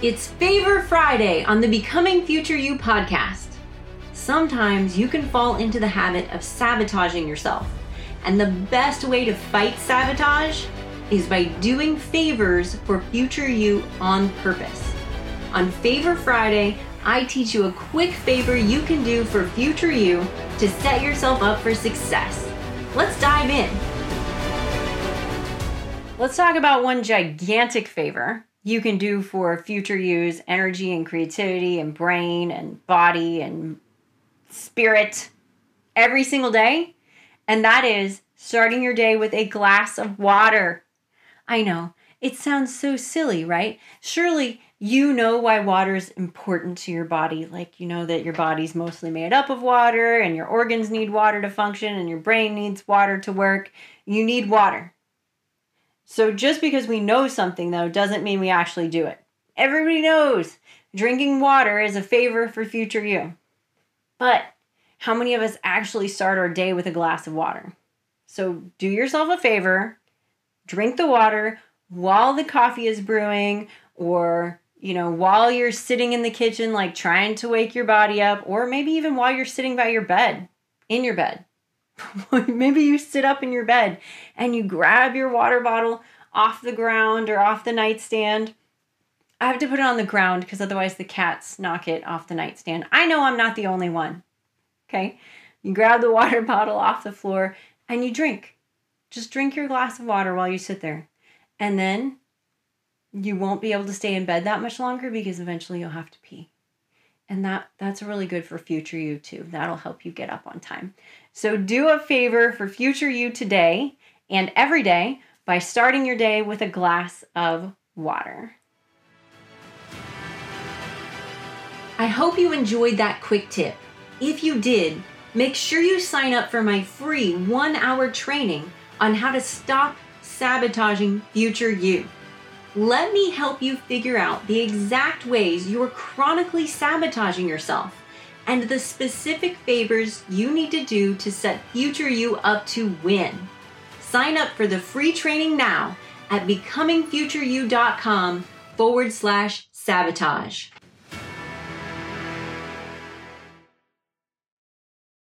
It's Favor Friday on the Becoming Future You podcast. Sometimes you can fall into the habit of sabotaging yourself, and the best way to fight sabotage is by doing favors for future you on purpose. On Favor Friday, I teach you a quick favor you can do for future you to set yourself up for success. Let's dive in. Let's talk about one gigantic favor you can do for future use energy and creativity and brain and body and spirit every single day. And that is starting your day with a glass of water. I know, it sounds so silly, right? Surely you know why water is important to your body. Like, you know that your body's mostly made up of water and your organs need water to function and your brain needs water to work. You need water. So just because we know something, though, doesn't mean we actually do it. Everybody knows drinking water is a favor for future you. But how many of us actually start our day with a glass of water? So do yourself a favor, drink the water while the coffee is brewing, or you know, while you're sitting in the kitchen, like trying to wake your body up, or maybe even while you're sitting by your bed, in your bed. Maybe you sit up in your bed and you grab your water bottle off the ground or off the nightstand. I have to put it on the ground because otherwise the cats knock it off the nightstand. I know I'm not the only one. Okay? You grab the water bottle off the floor and you drink. Just drink your glass of water while you sit there. And then you won't be able to stay in bed that much longer because eventually you'll have to pee and that that's really good for future you too. That'll help you get up on time. So do a favor for future you today and every day by starting your day with a glass of water. I hope you enjoyed that quick tip. If you did make sure you sign up for my free one hour training on how to stop sabotaging future you let me help you figure out the exact ways you're chronically sabotaging yourself and the specific favors you need to do to set future you up to win. Sign up for the free training now at becomingfutureyou.com forward slash sabotage.